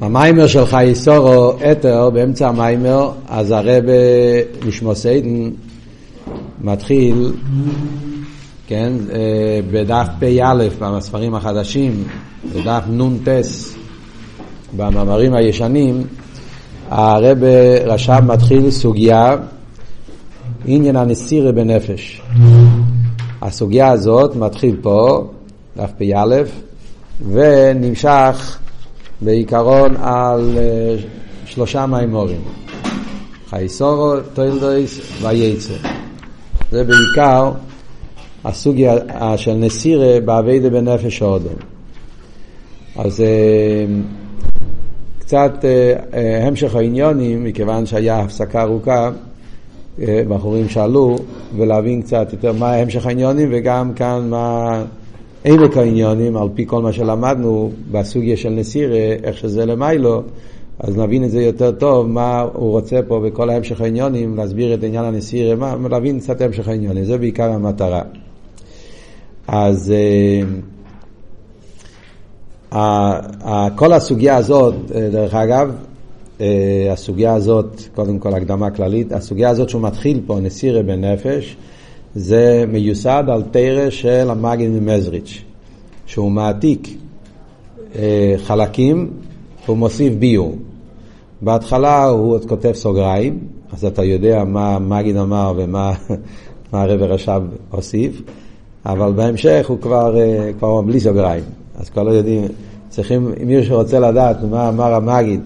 המיימר של חייסורו אתר, באמצע המיימר, אז הרב נשמוס עדן מתחיל, כן, אה, בדף פ"א בספרים החדשים, בדף נ"ט במאמרים הישנים, הרב רש"ב מתחיל סוגיה, עניין הנסירה בנפש. הסוגיה הזאת מתחיל פה, דף פ"א, ונמשך בעיקרון על uh, שלושה מאמרים. חיי שרה, תולדות ויצא. זה בעיקר הסוגיה של נסירה בעבודה בנפש האדם. אז uh, קצת המשך העניינים, מכיוון שהיה הפסקה ארוכה, בחורים שאלו, ולהבין קצת יותר מה המשך העניונים וגם כאן מה... עמק העניונים, על פי כל מה שלמדנו בסוגיה של נסירה, איך שזה למיילו, אז נבין את זה יותר טוב, מה הוא רוצה פה בכל ההמשך העניונים, להסביר את עניין הנסירה, מה, להבין קצת המשך העניונים, זה בעיקר המטרה. אז uh, כל הסוגיה הזאת, uh, דרך אגב, uh, הסוגיה הזאת, קודם כל הקדמה כללית, הסוגיה הזאת שהוא מתחיל פה, נסירה בנפש, זה מיוסד על תרא של המגיד ממזריץ', שהוא מעתיק אה, חלקים והוא מוסיף ביור. בהתחלה הוא עוד כותב סוגריים, אז אתה יודע מה מגיד אמר ומה הרב רש"ב הוסיף, אבל בהמשך הוא כבר, אה, כבר בלי סוגריים. אז כבר לא יודעים, צריכים, אם מישהו רוצה לדעת מה אמר המגיד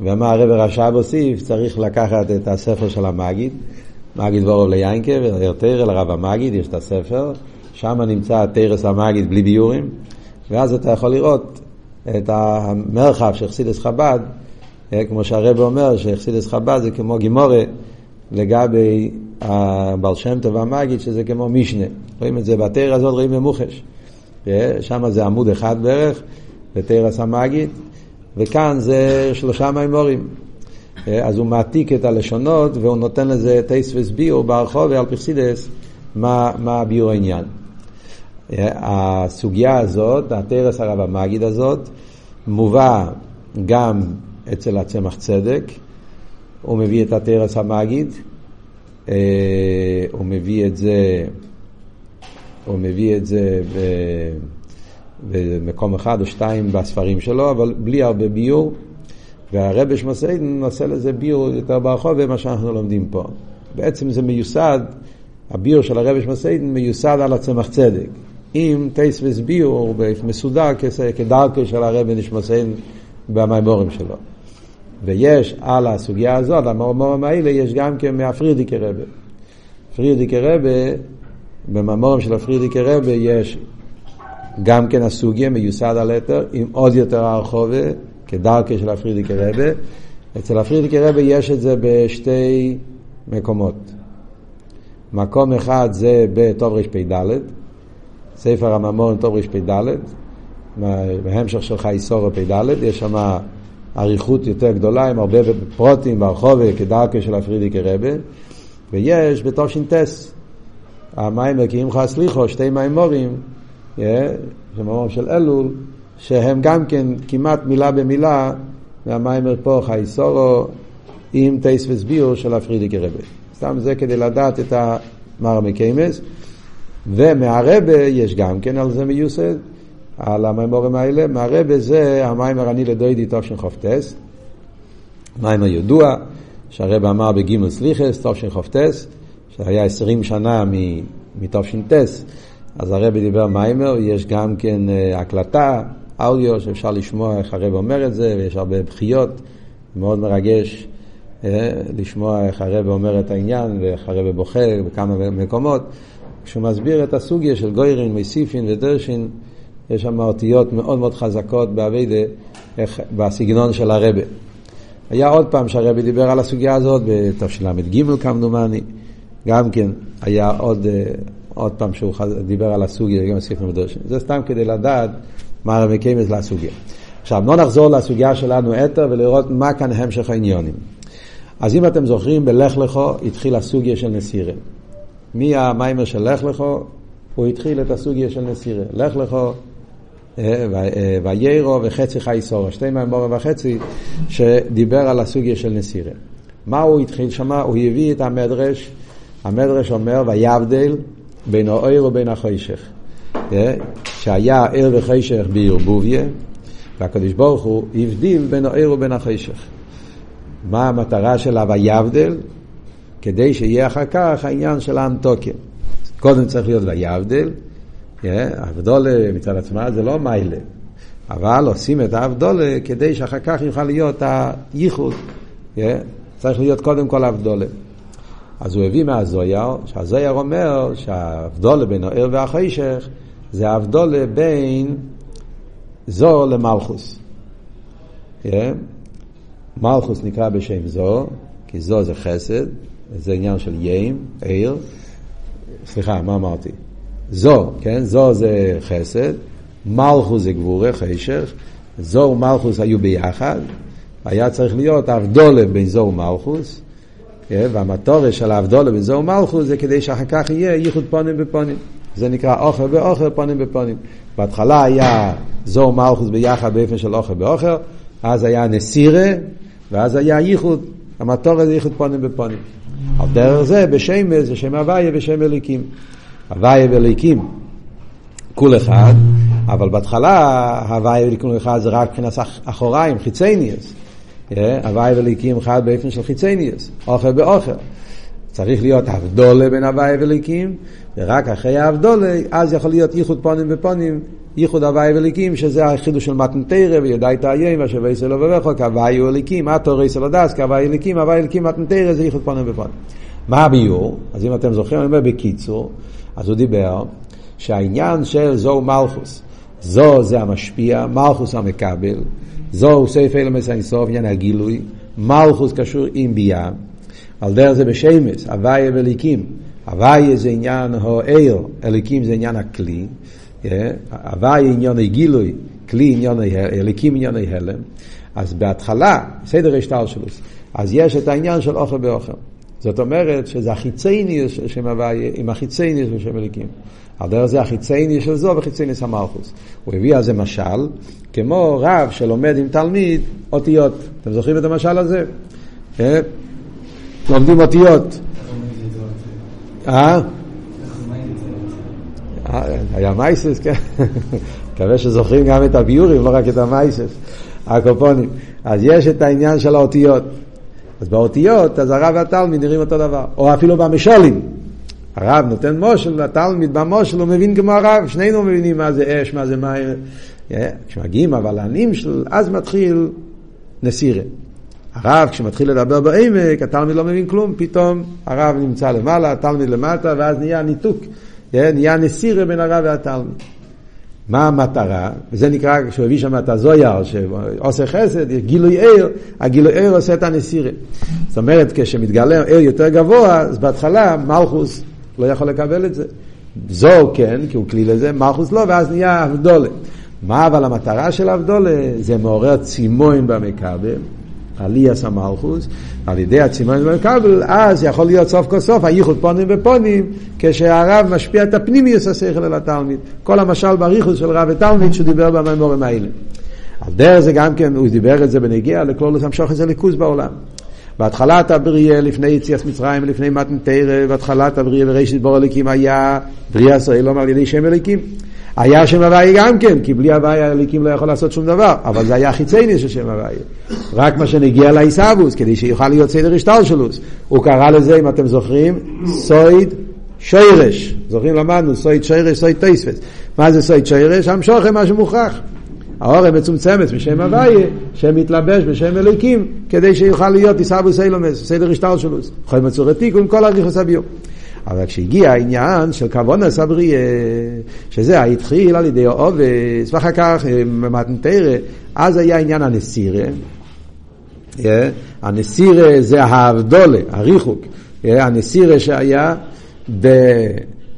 ומה הרב רש"ב הוסיף, צריך לקחת את הספר של המגיד. מגיד וורוב ליינקה, ויותר לרב המגיד, יש את הספר, שם נמצא תרס המגיד בלי ביורים, ואז אתה יכול לראות את המרחב של חסידס חב"ד, אה, כמו שהרב אומר, שחסידס חב"ד זה כמו גימורה לגבי הבעל שם טוב המגיד, שזה כמו משנה. רואים את זה בתרא הזאת, רואים במוחש. אה, שם זה עמוד אחד בערך, בתרס המגיד, וכאן זה שלושה מימורים. אז הוא מעתיק את הלשונות והוא נותן לזה טייס וסביור ברחוב ועל פרסידס מה, מה ביור העניין. הסוגיה הזאת, התרס הרב המגיד הזאת, מובא גם אצל הצמח צדק, הוא מביא את התרס המגיד, הוא מביא את זה, הוא מביא את זה במקום אחד או שתיים בספרים שלו, אבל בלי הרבה ביור. והרבי שמסיידן עושה לזה ביור יותר ברחוב ממה שאנחנו לומדים פה. בעצם זה מיוסד, הביור של הרבי שמסיידן מיוסד על הצמח צדק. עם טייס וסביור מסודר כדרכו של הרבי נשמסיידן במימורים שלו. ויש על הסוגיה הזאת, המורמורים האלה, יש גם כן מהפרידיקי רבי. פרידיקי רבי, במאמורים של הפרידיקי רבי יש גם כן הסוגיה מיוסד על היתר, עם עוד יותר הרחובה. כדרכי של הפרידיקי רבה. אצל הפרידיקי רבה יש את זה בשתי מקומות. מקום אחד זה בטוב רפ"ד, ספר הממון טוב רפ"ד, בהמשך של חייסורו פ"ד, יש שם אריכות יותר גדולה עם הרבה פרוטים ברחובה כדרכי של הפרידיקי רבה, ויש בתושינטס, המים מקיאים לך סליחו, שתי מימורים, שממורים של אלול, שהם גם כן כמעט מילה במילה מהמיימר פה חייסורו עם טייס וסביור של הפרידיקי רבה. סתם זה כדי לדעת את המר מקיימס. ומהרבה יש גם כן על זה מיוסד, על המיימורים האלה. מהרבה זה המיימר אני לדוידי תוש"כ"ט, מיימר ידוע, שהרבה אמר בגימל סליחס תוש"כ"ט, שהיה עשרים שנה מתוש"ט. אז הרבי דיבר מיימר, יש גם כן הקלטה אודיו שאפשר לשמוע איך הרב אומר את זה, ויש הרבה בחיות, מאוד מרגש אה, לשמוע איך הרב אומר את העניין ואיך הרב בוכה בכמה מקומות. כשהוא מסביר את הסוגיה של גוירין, מייסיפין ודרשין, יש שם אותיות מאוד מאוד חזקות באביידה, בסגנון של הרבה. היה עוד פעם שהרבי דיבר על הסוגיה הזאת, בתשל"ג כמדומני, גם כן היה עוד, אה, עוד פעם שהוא דיבר על הסוגיה, גם ספר מדרשין. זה סתם כדי לדעת מה הרבי קיימס לסוגיה. עכשיו, בואו נחזור לסוגיה שלנו אתר ולראות מה כאן המשך העניונים. אז אם אתם זוכרים, בלך לכו התחיל הסוגיה של נסירה. מי המיימר של לך לכו? הוא התחיל את הסוגיה של נסירה. לך לכו ויירו וחצי חי סורו, שתי מימורים וחצי, שדיבר על הסוגיה של נסירה. מה הוא התחיל שמה? הוא הביא את המדרש, המדרש אומר, ויבדל בין האויר ובין החושך. שהיה ער וחשך בערבוביה, והקדוש ברוך הוא הבדיל בין האור ובין החשך. מה המטרה של הויבדל? כדי שיהיה אחר כך העניין של האנטוקיה. קודם צריך להיות ויבדל, אבדולה מצד עצמה זה לא מיילה, אבל עושים את האבדולה כדי שאחר כך יוכל להיות הייחוד. צריך להיות קודם כל אבדולה. אז הוא הביא מהזויר, שהזויר אומר שהאבדולה בין האור והחשך זה האבדולה בין זו למלכוס. כן? מלכוס נקרא בשם זו, כי זו זה חסד, זה עניין של יים, עיר. סליחה, מה אמרתי? זו, כן? זו זה חסד, מלכוס זה גבורה, חשך, זו ומלכוס היו ביחד, היה צריך להיות אבדולה בין זו ומלכוס, כן? והמטורת של האבדולה בין זו ומלכוס זה כדי שאחר כך יהיה ייחוד פונים בפונים. זה נקרא אוכל באוכל, פונים בפונים. בהתחלה היה זו מלכוס ביחד באופן של אוכל באוכל, אז היה נסירה, ואז היה ייחוד, המטור הזה ייחוד פונים בפונים. על דרך זה בשם זה שם הוויה ושם אליקים. הוויה ואליקים, כול אחד, אבל בהתחלה הוויה ואליקים אחד זה רק מבחינת אחוריים, חיצניאס. הוויה ואליקים אחד באופן של חיצניאס, אוכל באוכל. צריך להיות הבדולה בין הוויה ואליקים, ורק אחרי האבדולה, אז יכול להיות ייחוד פונים בפונים, ייחוד הוואי וליקים, שזה החידוש של מתנתרא, וידע את האיים, אשר וייסל ובכו, כהוואי וליקים, אטו רייסל הדס, כהוואי וליקים, הוואי וליקים מתנתרא, זה ייחוד פונים בפונים. מה הביור? אז אם אתם זוכרים, אני אומר בקיצור, אז הוא דיבר שהעניין של זו מלכוס, זו זה המשפיע, מלכוס המקבל, זו סעיף אלמס האינסוף, עניין הגילוי, מלכוס קשור עם ביאה, על דרך זה בשמס, הוואי וליקים. הוויה זה עניין העיר, אליקים זה עניין הכלי, הוויה עניין הגילוי, כלי עניין אליקים עניין ההלם, אז בהתחלה, סדר השטלשלוס, אז יש את העניין של אוכל באוכל. זאת אומרת שזה החיצייני של שם הוויה עם החיצייני של שם אליקים. על דרך זה החיצייני של זו וחיצייני של המלכוס. הוא הביא על זה משל, כמו רב שלומד עם תלמיד אותיות. אתם זוכרים את המשל הזה? לומדים אותיות. אה? היה מייסס, כן. מקווה שזוכרים גם את הביורים, לא רק את המייסס, הקופונים. אז יש את העניין של האותיות. אז באותיות, אז הרב והתלמיד נראים אותו דבר. או אפילו במשולים. הרב נותן מושל, והתלמיד במושל הוא מבין כמו הרב, שנינו מבינים מה זה אש, מה זה מים. כשמגיעים אבל הענים של, אז מתחיל נסירה. הרב כשמתחיל לדבר בעמק, התלמיד לא מבין כלום, פתאום הרב נמצא למעלה, התלמיד למטה, ואז נהיה ניתוק, כן? נהיה נסירה בין הרב והתלמיד. מה המטרה? וזה נקרא, כשהוא הביא שם את הזויר, שעושה חסד, גילוי עיר, הגילוי עיר עושה את הנסירה. זאת אומרת, כשמתגלה עיר יותר גבוה, אז בהתחלה מלכוס לא יכול לקבל את זה. זו כן, כי הוא כלי לזה, מלכוס לא, ואז נהיה אבדולה. מה אבל המטרה של אבדולה? זה מעורר צימון במכבל. עליאס המלכוס, על ידי הצימון במקבל, אז יכול להיות סוף כל סוף הייחוד פונים ופונים, כשהרב משפיע את הפנימיוס השכל אל התלמיד. כל המשל בריחוס של רב ותלמיד שהוא דיבר במימורים האלה. על דרך זה גם כן, הוא דיבר את זה בנגיע את זה ליכוז בעולם. בהתחלת הבריאה, לפני יציאת מצרים, לפני מתן תרא, בהתחלת הבריאה וראשית בור אליקים היה בריאה סוילום על ידי שם אליקים. היה שם הוויה גם כן, כי בלי הוויה הליקים לא יכול לעשות שום דבר, אבל זה היה חיצייני של שם הוויה. רק מה שנגיע לעיסאוווס, כדי שיוכל להיות סדר השטלשלוס. הוא קרא לזה, אם אתם זוכרים, סויד שיירש. זוכרים למדנו, סויד שיירש, סויד טייספס. מה זה סויד שיירש? המשוכם, מה שמוכרח. האורם מצומצמת בשם הוויה, שמתלבש בשם אליקים, כדי שיוכל להיות עיסאוווס אילומס, סדר השטלשלוס. יכול להיות מצורתי, עם כל הריחוס הביור. אבל כשהגיע העניין של כוונס הבריאה, שזה התחיל על ידי העובס, ואחר כך במתנתרא, אז היה עניין הנסירה. הנסירה זה האבדולה, הריחוק. הנסירה שהיה, ב...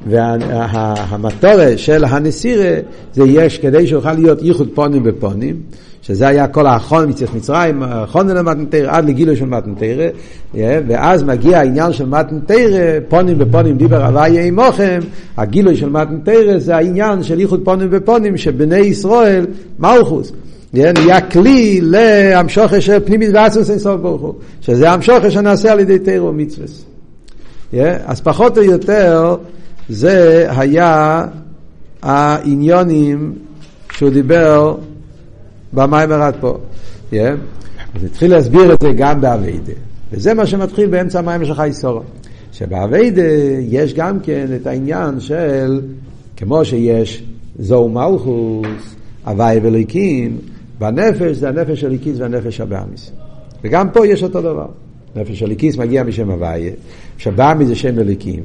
והמטורה של הנסירה זה יש כדי שיוכל להיות ייחוד פונים בפונים, שזה היה כל האחרון מצוות מצרים, האחרון למתנתרא, עד לגילוי של מתנתרא, ואז מגיע העניין של מתנתרא, פונים בפונים דיבר הוויה עמוכם, הגילוי של מתנתרא זה העניין של ייחוד פונים בפונים, שבני ישראל, מלכוס, נהיה כלי להמשוכר של פנימית ועצמוס אין סוף ברוך הוא, שזה המשוכר שנעשה על ידי תירו ומצווס. אז פחות או יותר זה היה העניונים שהוא דיבר במיימר עד פה. Yeah. אז התחיל להסביר את זה גם באביידה. וזה מה שמתחיל באמצע המיימר של חי סורו. שבאביידה יש גם כן את העניין של, כמו שיש זוהו מלכוס, הוואי ואלוקים, בנפש זה הנפש של הליקיס והנפש הבאמיס. וגם פה יש אותו דבר. נפש הליקיס מגיע משם הוויה, שבאמיס זה שם אליקים,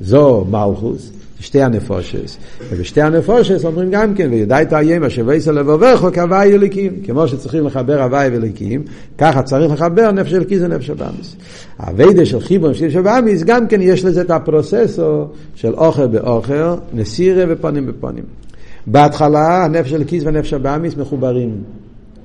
זו מלכוס, שתי הנפושס. ובשתי הנפושס אומרים גם כן, וידע את האיים אשר וייסר לבובך כהווי אליקים. כמו שצריכים לחבר הווי ואליקים, ככה צריך לחבר נפש אליקיס ונפש הבאמיס. הווידה של חיבור של הבאמיס, גם כן יש לזה את הפרוססור של אוכל באוכל, נסירה ופונים בפונים. בהתחלה הנפש אליקיס והנפש הבאמיס מחוברים.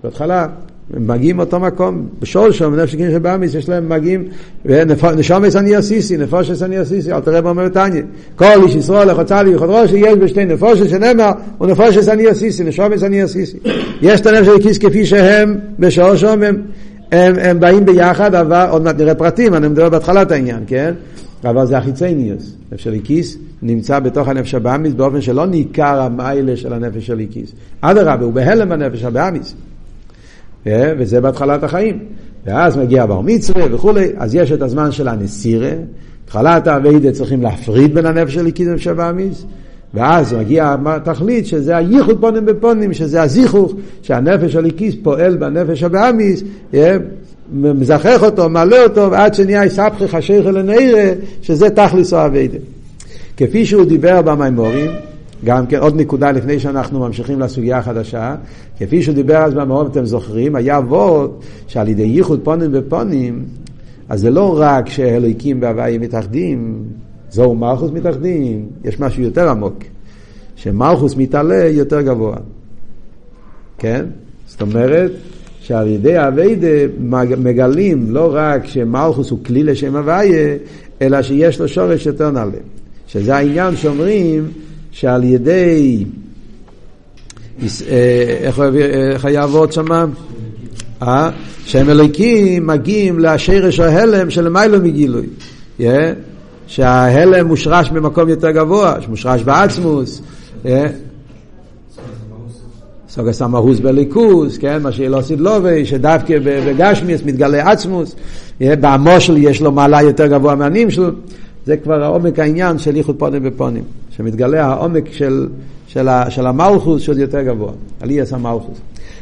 בהתחלה מגיעים מאותו מקום, בשול שם, נפש הקיום של באמיס, יש להם מגיעים, ונשומס אני עשיסי, נפושס אני עשיסי, אל תראה אומר תניא. כל איש ישראל לחוצה לי ויכול ראש, יש בשתי נפושס שנאמר, ונפושס אני עשיסי, נשומס אני עשיסי. יש את הנפש הקיס כפי שהם, בשור שם הם, הם, הם באים ביחד, אבל עוד מעט נראה פרטים, אני מדבר בהתחלת העניין, כן? אבל זה החיצניוס. נפש הליקיס נמצא בתוך הנפש הבאמיס באופן שלא ניכר המיילה של הנפש הליקיס. אדרבה, הוא בהלם בנפש הבאמיס. אה, וזה בהתחלת החיים. ואז מגיע בר מצווה וכולי, אז יש את הזמן של הנסירה, התחלת האביידה צריכים להפריד בין הנפש של הליקיס לנפש הבאמיס, ואז מגיע התכלית שזה הייחוד פונים בפונים, שזה הזיכוך, שהנפש של הליקיס פועל בנפש הבאמיס, אה, מזכח אותו, מעלה אותו, ועד שנהיה יסבכי חשיך אל הנעירה, שזה תכליס האביידה. כפי שהוא דיבר במימורים, גם כן עוד נקודה לפני שאנחנו ממשיכים לסוגיה החדשה, כפי שהוא דיבר אז במאור, אתם זוכרים, היה אבות שעל ידי ייחוד פונים ופונים, אז זה לא רק שאלוהיקים בהוויה מתאחדים, זוהו מלכוס מתאחדים, יש משהו יותר עמוק, שמלכוס מתעלה יותר גבוה, כן? זאת אומרת שעל ידי אביידה מגלים לא רק שמלכוס הוא כלי לשם הוויה, אלא שיש לו שורש יותר נעלה. שזה העניין שאומרים שעל ידי, אה, איך היה עבוד שמה? אה? שהם אלוקים מגיעים לשרש ההלם של מיילו מגילוי. שההלם מושרש במקום יותר גבוה, מושרש בעצמוס. Yeah? סוגס המהוס בליכוס, כן, מה שיהיה לו סידלובי, שדווקא בגשמיאס מתגלה עצמוס, במושל יש לו מעלה יותר גבוה מהנים שלו, זה כבר העומק העניין של איחוד פונים בפונים, שמתגלה העומק של, של, של המלכוס שעוד יותר גבוה, עליאס המלכוס.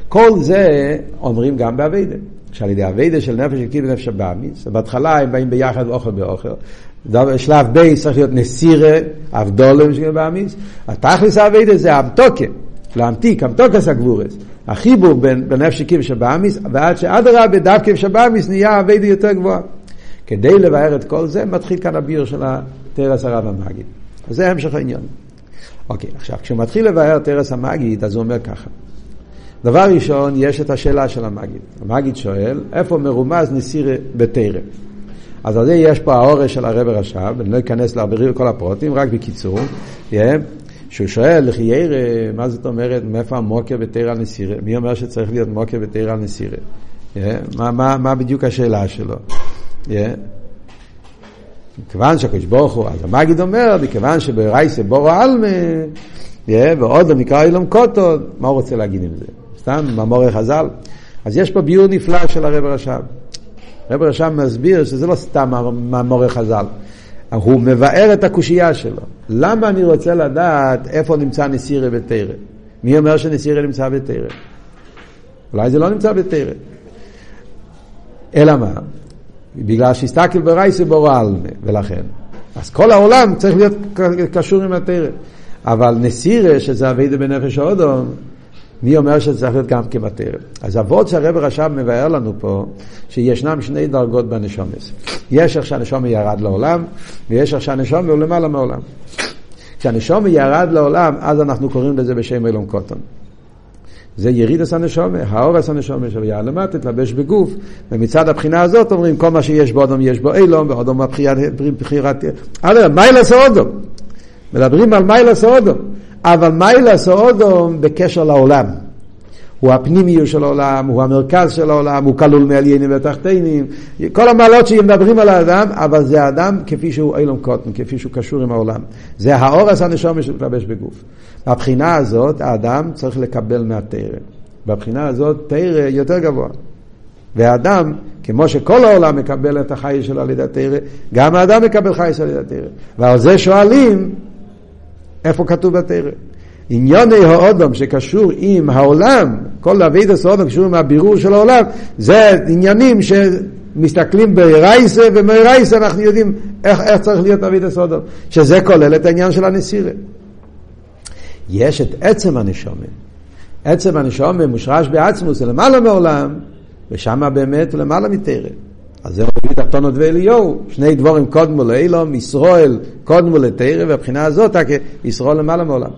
כל זה אומרים גם באביידה, שעל ידי אביידה של נפש הקיב ונפש הבאמיס, בהתחלה הם באים ביחד אוכל באוכל, שלב ב' צריך להיות נסירה, אבדולם של באמיס, התכלס האביידה זה אבטוקה, להמתיק, אבטוקס הגבורס. החיבור בין, בין נפש הקיב שבאמיס, ועד שאדרבה דווקא שבאמיס נהיה אביידה יותר גבוהה. כדי לבאר את כל זה, מתחיל כאן הביר של תרס הרב המגיד. אז זה המשך העניין. אוקיי, עכשיו, כשהוא מתחיל לבאר תרס המגיד, אז הוא אומר ככה. דבר ראשון, יש את השאלה של המגיד. המגיד שואל, איפה מרומז נסירה בתרם? אז על זה יש פה האורש של הרב רש"ב, אני לא אכנס לכל הפרוטים, רק בקיצור, שהוא שואל, לכי ירא, מה זאת אומרת, מאיפה המוקר בתרא על נסירה? מי אומר שצריך להיות מוקר בתרא על נסירה? מה, מה, מה בדיוק השאלה שלו? מכיוון שהקדוש ברוך הוא, אז המגיד אומר, מכיוון שברייסה בורו עלמה, ועוד לא נקרא אילום קוטו, מה הוא רוצה להגיד עם זה? סתם, מאמורי חז"ל. אז יש פה ביור נפלא של הרב רש"ב. הרב רש"ב מסביר שזה לא סתם מאמורי חז"ל. הוא מבאר את הקושייה שלו. למה אני רוצה לדעת איפה נמצא נסירה בתרא? מי אומר שנסירה נמצא בתרא? אולי זה לא נמצא בתרא. אלא מה? בגלל שהסתכל ברייסה בורל, ולכן. אז כל העולם צריך להיות קשור עם התרא. אבל נסירה, שזה אביידה בנפש האודום, מי אומר שזה צריך להיות גם כמטרם? אז אבות שהרב רש"ב מבאר לנו פה, שישנם שני דרגות בנשומס. יש איך שהנשום ירד לעולם, ויש איך שהנשום הוא למעלה מעולם. כשהנשום ירד לעולם, אז אנחנו קוראים לזה בשם אילון קוטון. זה ירידס הנשומה, האורס הנשומה שהיה למטה, תלבש בגוף, ומצד הבחינה הזאת אומרים כל מה שיש באודום יש בו אילום, ואודום הבחירת... אדרבה, מיילס האודום. מדברים על מיילס האודום, אבל מיילס האודום בקשר לעולם. הוא הפנימיות של העולם, הוא המרכז של העולם, הוא כלול מעליינים ותחתינים, כל המעלות שמדברים על האדם, אבל זה האדם כפי שהוא אילום קוטן, כפי שהוא קשור עם העולם. זה האורס הנשום שמתלבש בגוף. מבחינה הזאת, האדם צריך לקבל מהתרא. בבחינה הזאת, תרא יותר גבוה. והאדם, כמו שכל העולם מקבל את החי שלו על ידי התרא, גם האדם מקבל חי שלו על ידי התרא. ועל זה שואלים, איפה כתוב בתרא? עניוני האודום שקשור עם העולם, כל אבידס האודום קשור עם הבירור של העולם, זה עניינים שמסתכלים ברייסה, ומרייסה אנחנו יודעים איך, איך צריך להיות אבידס האודום, שזה כולל את העניין של הנסירה. יש את עצם הנשומה. עצם הנשומה מושרש בעצמוס, למעלה מעולם, ושם באמת למעלה מתרא. אז זה מביא תחתונות ואליהו, שני דבורים קודמו לאילום, ישראל קודמו לתרא, והבחינה הזאת, ישראל למעלה מעולם.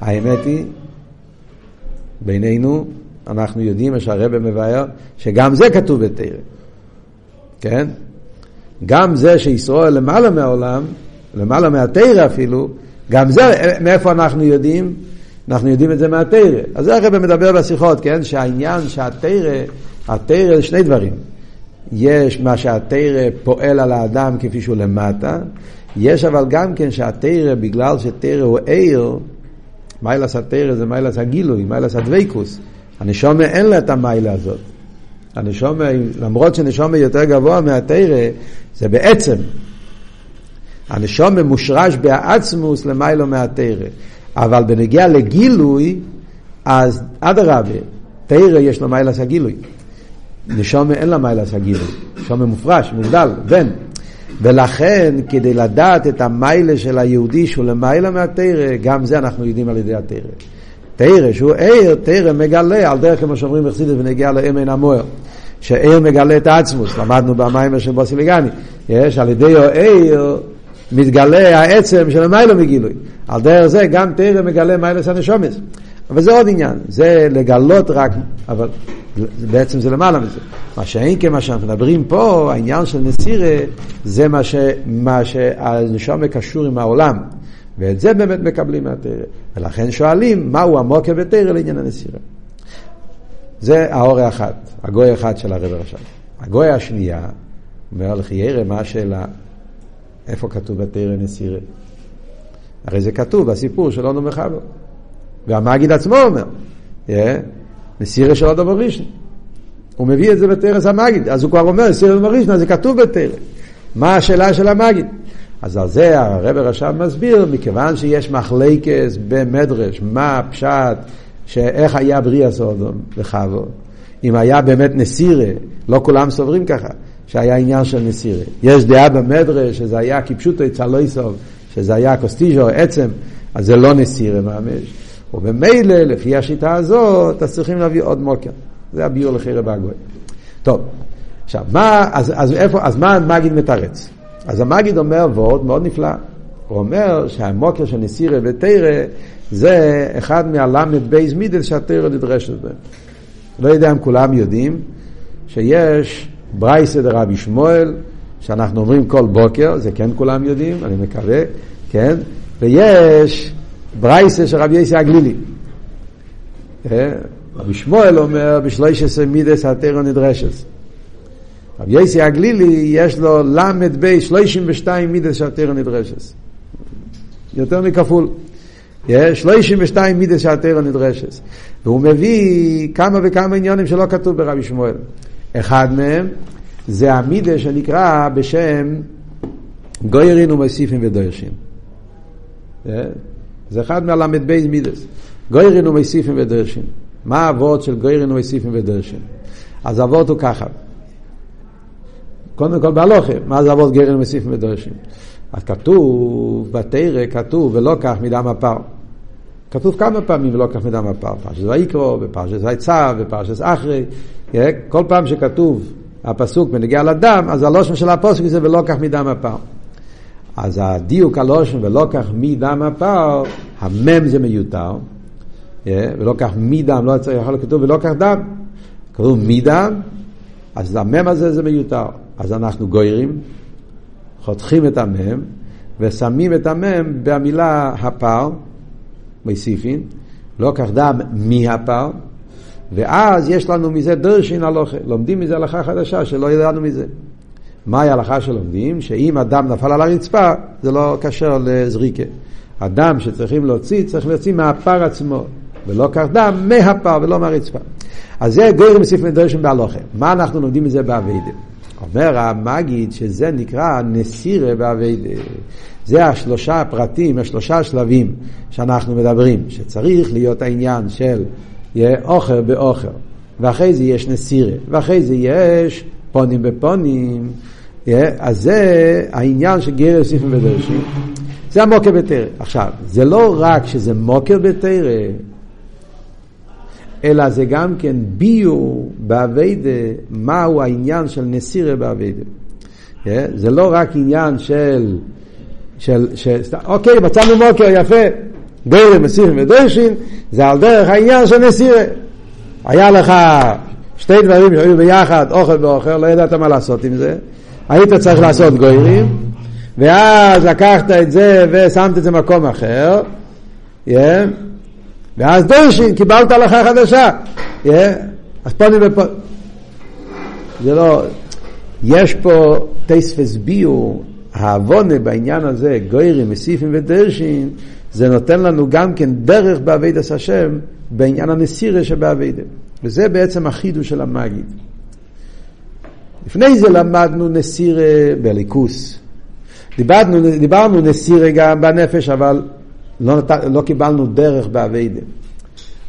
האמת היא, בינינו, אנחנו יודעים מה שהרבא מבאר, שגם זה כתוב בתרא. כן? גם זה שישראל למעלה מהעולם, למעלה מהתרא אפילו, גם זה, מאיפה אנחנו יודעים? אנחנו יודעים את זה מהתרא. אז זה הרבא מדבר בשיחות, כן? שהעניין שהתרא, התרא זה שני דברים. יש מה שהתרא פועל על האדם כפי שהוא למטה, יש אבל גם כן שהתרא, בגלל שתרא הוא עיר, מיילס התרא זה מיילס הגילוי, מיילס הדבקוס. הנשומה אין לה את המיילה הזאת. הנשומה, למרות שנשומה יותר גבוה מהתרא, זה בעצם. הנשומה מושרש בעצמוס למיילו מהתרא. אבל בנגיע לגילוי, אז אדרבה, תרא יש לו מיילס הגילוי. נשומה אין לה מיילס הגילוי. נשומה מופרש, מובדל, בן. ולכן, כדי לדעת את המיילה של היהודי שהוא למיילה מהתרא, גם זה אנחנו יודעים על ידי התרא. תרא, שהוא ער, תרא מגלה, על דרך כמו שאומרים בחסידות ונגיע לאמן המוער. שער מגלה את העצמוס, למדנו במים של בוסיליגני. יש, על ידי הער מתגלה העצם של המיילה מגילוי. על דרך זה גם תרא מגלה מיילס הנשומס. אבל זה עוד עניין, זה לגלות רק, אבל בעצם זה למעלה מזה. מה שאין כמה שאנחנו מדברים פה, העניין של נסירה, זה מה, ש, מה שהנשום קשור עם העולם. ואת זה באמת מקבלים מהתרא. ולכן שואלים, מהו המוקר בתרא לעניין הנסירה. זה האור האחד, הגוי האחד של הרב עכשיו. הגוי השנייה, אומר לך ירא, מה השאלה? איפה כתוב בתרא נסירה? הרי זה כתוב בסיפור של אונו מחבר. והמגיד עצמו אומר, yeah, מסירה של אודו בראשון. הוא מביא את זה בתרס המגיד, אז הוא כבר אומר, מסירה בראשון, זה כתוב בתרס. מה השאלה של המגיד? אז על זה הרב רשב מסביר, מכיוון שיש מחלקס במדרש, מה הפשט, שאיך היה בריאה סודום וחבו. אם היה באמת נסירה, לא כולם סוברים ככה, שהיה עניין של נסירה. יש דעה במדרש שזה היה כפשוטו סוב, שזה היה קוסטיז'ו, עצם, אז זה לא נסירה ממש. ובמילא, לפי השיטה הזאת, אז צריכים להביא עוד מוקר. זה הביור לחרב הגוי. טוב, עכשיו, מה, אז, אז, איפה, אז מה המגיד מתרץ? אז המגיד אומר ועוד מאוד נפלא. הוא אומר שהמקור של נסירה בתורה זה אחד מהל"ב מידות שהתורה נדרשת בהם. לא יודע אם כולם יודעים שיש ברייתא דרבי ישמעאל, שאנחנו אומרים כל בוקר, זה כן כולם יודעים, אני מקווה, כן? ויש ברייתא של רבי יוסי הגלילי. אה? רבי ישמעאל אומר בשלוש עשרה מידות התורה נדרשת. רבי יסי הגלילי יש לו למד בי שלושים ושתיים מידס שהטרו נדרשת. יותר מכפול. שלושים ושתיים מידס שהטרו נדרשת. והוא מביא כמה וכמה עניונים שלא כתוב ברבי שמואל. אחד מהם זה המידה שנקרא בשם גוירין ומוסיפים ודוירשים. אה? זה אחד מהל"ב מידס. גוירין ומסיפים ודרשין. מה האבות של גוירין ומסיפים ודרשין? אז האבות הוא ככה. קודם כל בהלוכה, מה זה אבות גוירין ומסיפים ודרשין? אז כתוב בתרא, כתוב ולא כך מדם הפר. כתוב כמה פעמים ולא כך מדם הפר. פרשת ויקרו, ופרשת ויצא, ופרשת אחרי. כל פעם שכתוב הפסוק בנגיע לדם, אז הלושם של הפוסק זה ולא כך מדם הפר. אז הדיוק הלושן ולא כך מדם הפר, המם זה מיותר, ולא כך מידם, לא צריך, יכול לכתוב ולא כך דם. כתוב מידם, אז המם הזה זה מיותר. אז אנחנו גוירים, חותכים את המם, ושמים את המם במילה הפר, מוסיפין, לא כך דם מהפר, ואז יש לנו מזה דרשין הלוכה, לומדים מזה הלכה חדשה שלא ידענו מזה. מהי ההלכה שלומדים? שאם אדם נפל על הרצפה, זה לא קשר לזריקה. הדם שצריכים להוציא, צריך להוציא מהפר עצמו, ולא כך דם מהפר ולא מהרצפה. אז זה גוירים מסיף מדרשם בהלוכה. מה אנחנו לומדים מזה באביידה? אומר המגיד שזה נקרא נסירה באביידה. זה השלושה פרטים, השלושה שלבים שאנחנו מדברים, שצריך להיות העניין של יהיה אוכל באוכל, ואחרי זה יש נסירה, ואחרי זה יש פונים בפונים, אז זה העניין של גר יוסיפים ודרשים. זה המוקר בתרא. עכשיו, זה לא רק שזה מוקר בתרא, אלא זה גם כן ביור באביידה, מהו העניין של נסירה באביידה. זה לא רק עניין של, של, של אוקיי, מצאנו מוקר, יפה, גורם, מסירים ודרשין, זה על דרך העניין של נסירה. היה לך שתי דברים שהיו ביחד, אוכל ואוכל, לא ידעת מה לעשות עם זה, היית צריך לעשות גוירים, ואז לקחת את זה ושמת את זה במקום אחר, yeah. ואז דורשין, קיבלת הלכה חדשה. Yeah. אז פונים ופה. זה לא... יש פה טייספס ביור, העוונה בעניין הזה, גוירים, מסיפים ודרשין, זה נותן לנו גם כן דרך בעבידת השם בעניין הנסירה שבעבידת. וזה בעצם החידוש של המגיד. לפני זה למדנו נסירה בליכוס. דיברנו, דיברנו נסירה גם בנפש, אבל לא, נת, לא קיבלנו דרך באביידה.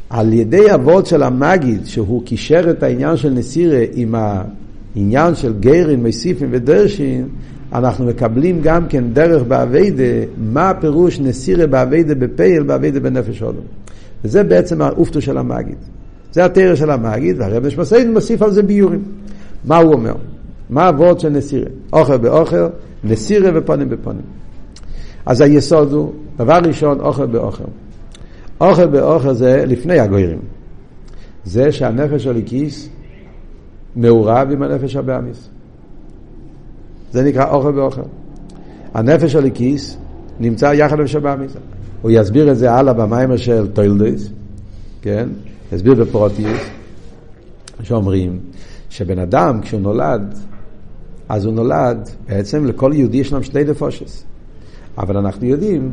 על ידי אבות של המגיד, שהוא קישר את העניין של נסירה עם העניין של גרין, מסיפים ודרשין, אנחנו מקבלים גם כן דרך באביידה, מה הפירוש נסירה באביידה בפייל, באביידה בנפש הודו. וזה בעצם האופטו של המגיד. זה התרא של המגיד, והרב נשמסיין מוסיף על זה ביורים. מה הוא אומר? מה הוורד של נסירה? אוכל באוכל, נסירה ופונים בפונים. אז היסוד הוא, דבר ראשון, אוכל באוכל. אוכל באוכל זה לפני הגוירים. זה שהנפש הליקיס מעורב עם הנפש הבהמית. זה נקרא אוכל באוכל. הנפש האלקית נמצא יחד עם הבהמית. הוא יסביר את זה הלאה במאמר של תולדות, כן? יסביר בפרטיות, שאומרים שבן אדם כשהוא נולד, אז הוא נולד, בעצם לכל יהודי יש להם שתי נפשות. אבל אנחנו יודעים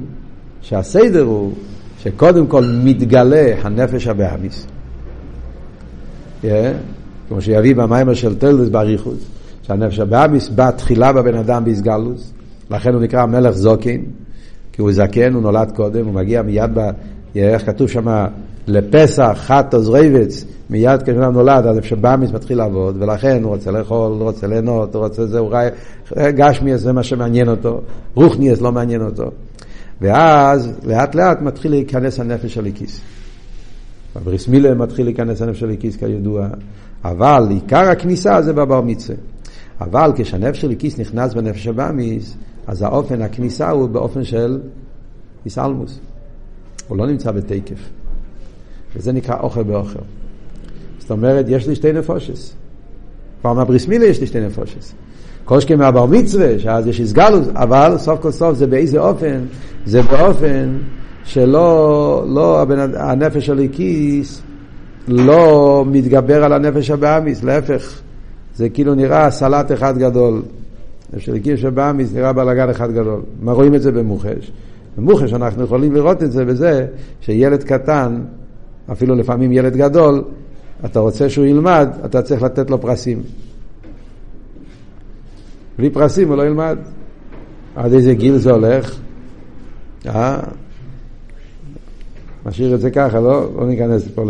שהסדר הוא שקודם כל מתגלה הנפש הבהמית. Yeah, כמו שיביא במאמר של תולדות באריכות, שהנפש הבהמית בא תחילה בבן אדם בהתגלות, לכן הוא נקרא מלך זקן, כי הוא זקן, הוא נולד קודם, הוא מגיע מיד, ב... איך כתוב שם, לפסח, חטאת רובץ, מיד כשאדם נולד, אז הבהמית מתחיל לעבוד, ולכן הוא רוצה לאכול, הוא רוצה ליהנות, הוא רוצה זה, הוא ראה, גשמיות זה מה שמעניין אותו, רוחניות לא מעניין אותו. ואז לאט לאט מתחיל להיכנס הנפש האלקית. בריס מילה מתחיל להיכנס הנפש הליקיס כידוע, אבל עיקר הכניסה זה בבר מצווה. אבל כשהנפש הליקיס נכנס בנפש הבאמיס, אז האופן הכניסה הוא באופן של איסלמוס. הוא לא נמצא בתקף. וזה נקרא אוכל באוכל. זאת אומרת, יש לי שתי נפושס. כבר מהבריס מילה יש לי שתי נפושס. כל שכן מהבר מצווה, שאז יש הסגלות, אבל סוף כל סוף זה באיזה אופן? זה באופן שלא, לא הבן, הנפש הליקיס לא מתגבר על הנפש הבאמיס, להפך, זה כאילו נראה סלט אחד גדול. הנפש הליקיס שבאמיס נראה בלאגן אחד גדול. מה רואים את זה במוחש? במוחש אנחנו יכולים לראות את זה בזה שילד קטן, אפילו לפעמים ילד גדול, אתה רוצה שהוא ילמד, אתה צריך לתת לו פרסים. בלי פרסים הוא לא ילמד. עד איזה גיל זה הולך? אה? משאיר את זה ככה, לא? לא ניכנס פה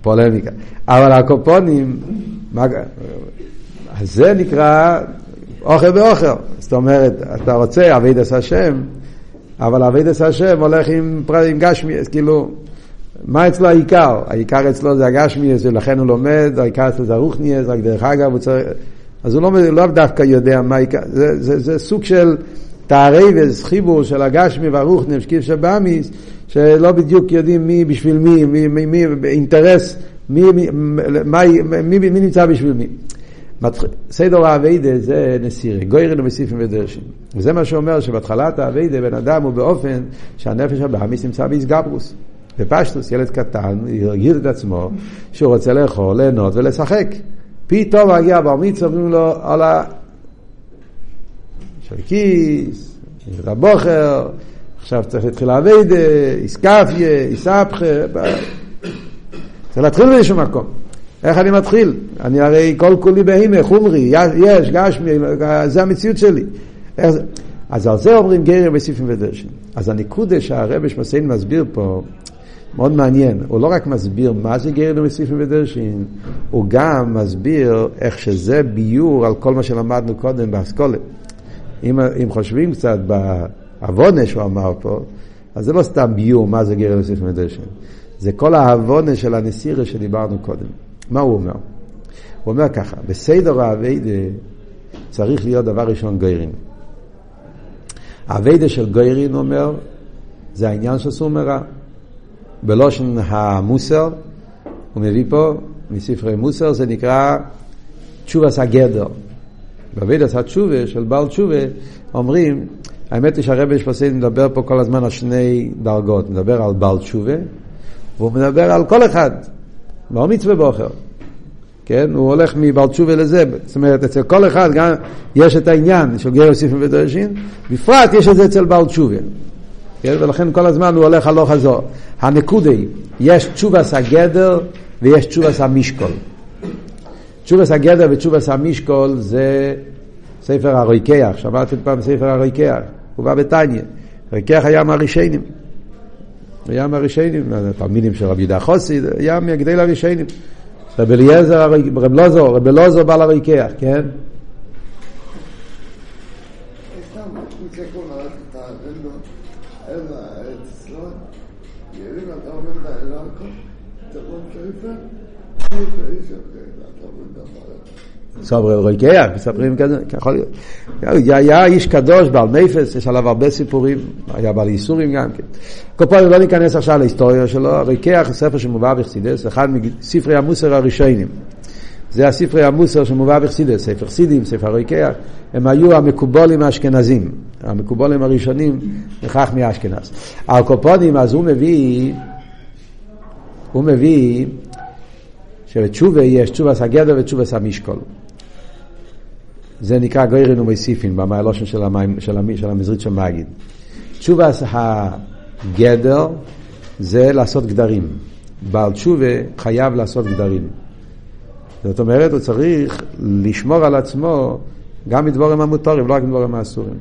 לפולמיקה. אבל הקופונים, מה... זה נקרא אוכל באוכל. זאת אומרת, אתה רוצה אבידס השם, אבל אבידס השם הולך עם, עם גשמי, כאילו, מה אצלו העיקר? העיקר אצלו זה הגשמי, ולכן הוא לומד, העיקר אצלו זה הרוחניאס, רק דרך אגב הוא צריך... אז הוא לא, לא דווקא יודע מה העיקר, זה, זה, זה סוג של תערבס, חיבור של הגשמי והרוחנם, שקיף שבאמיס, שלא בדיוק יודעים מי בשביל מי, מי, מי, מי אינטרס, מי, מי, מי, מי, מי נמצא בשביל מי. סדר האביידה זה נסירי, גוירן ומסיפים ודרשים. וזה מה שאומר שבהתחלת האביידה בן אדם הוא באופן שהנפש הבאמיס נמצא באיסגברוס. בפשטוס ילד קטן הרגיל את עצמו שהוא רוצה לאכול, ליהנות ולשחק. פתאום מגיע בר מצווה, אומרים לו על ה... של כיס, רבוכר, עכשיו צריך להתחיל אביידה, איסקפיה, איסבכה, צריך להתחיל באיזשהו מקום. איך אני מתחיל? אני הרי כל כולי בהימה, חומרי, יש, גשמי, זה המציאות שלי. אז על זה אומרים גרם וסיפים ודרשים. אז הנקודה שהרבש מסיין מסביר פה, מאוד מעניין. הוא לא רק מסביר מה זה גרם וסיפים ודרשים, הוא גם מסביר איך שזה ביור על כל מה שלמדנו קודם באסכולה. אם, אם חושבים קצת בעוונה שהוא אמר פה, אז זה לא סתם ביור מה זה גרם וסיפים ודרשים. זה כל העוונה של הנסירה שדיברנו קודם. מה הוא אומר? הוא אומר ככה, בסדר האביידה צריך להיות דבר ראשון גוירין. האביידה של גוירין אומר, זה העניין של סור מרע. בלושן המוסר, הוא מביא פה מספרי מוסר, זה נקרא תשובס הגדר. באביידס התשובה של בעל תשובה אומרים, האמת היא שהרבי שפסיד מדבר פה כל הזמן על שני דרגות, מדבר על בעל תשובה, והוא מדבר על כל אחד, לא מצווה בוחר. כן? הוא הולך מבעל תשובה לזה, זאת אומרת, אצל כל אחד גם יש את העניין של גר יוסיפים ודרשין, בפרט יש את זה אצל בעל תשובה. כן? ולכן כל הזמן הוא הולך הלוך חזור. הנקודי, יש תשובס הגדר ויש תשובס המשקול. תשובס הגדר ותשובס המשקול זה ספר הרויקח, שמעתם פעם ספר הרויקח, הוא בא בטניה. הרויקח היה מהרישיינים. היה מהרישיינים, התלמידים של רבי יהודה חוסי, היה מגדל הרישיינים. רב אליעזר, רב לוזו, רב לוזו בעל הריקח, כן? סובר אלוהיקח, מספרים כזה, יכול להיות. היה איש קדוש, בעל נפש, יש עליו הרבה סיפורים, היה בעל ייסורים גם כן. כל פעם לא ניכנס עכשיו להיסטוריה שלו, אלוהיקח זה ספר שמובא בחסידס, אחד מספרי המוסר הראשונים. זה הספרי המוסר שמובא בחסידס, ספר חסידים, ספר אלוהיקח, הם היו המקובולים האשכנזים, המקובולים הראשונים, לכך מאשכנז. הקופונים, אז הוא מביא, הוא מביא שבתשובה יש תשובה סגדר ותשובה סמישקול. זה נקרא גוירין ומוסיפין במעלושן של, המים, של, המ, של המזרית של מגיד. תשובה הגדר זה לעשות גדרים. בעל תשובה חייב לעשות גדרים. זאת אומרת, הוא צריך לשמור על עצמו גם מדבורים המותרים, לא רק מדבורים האסורים.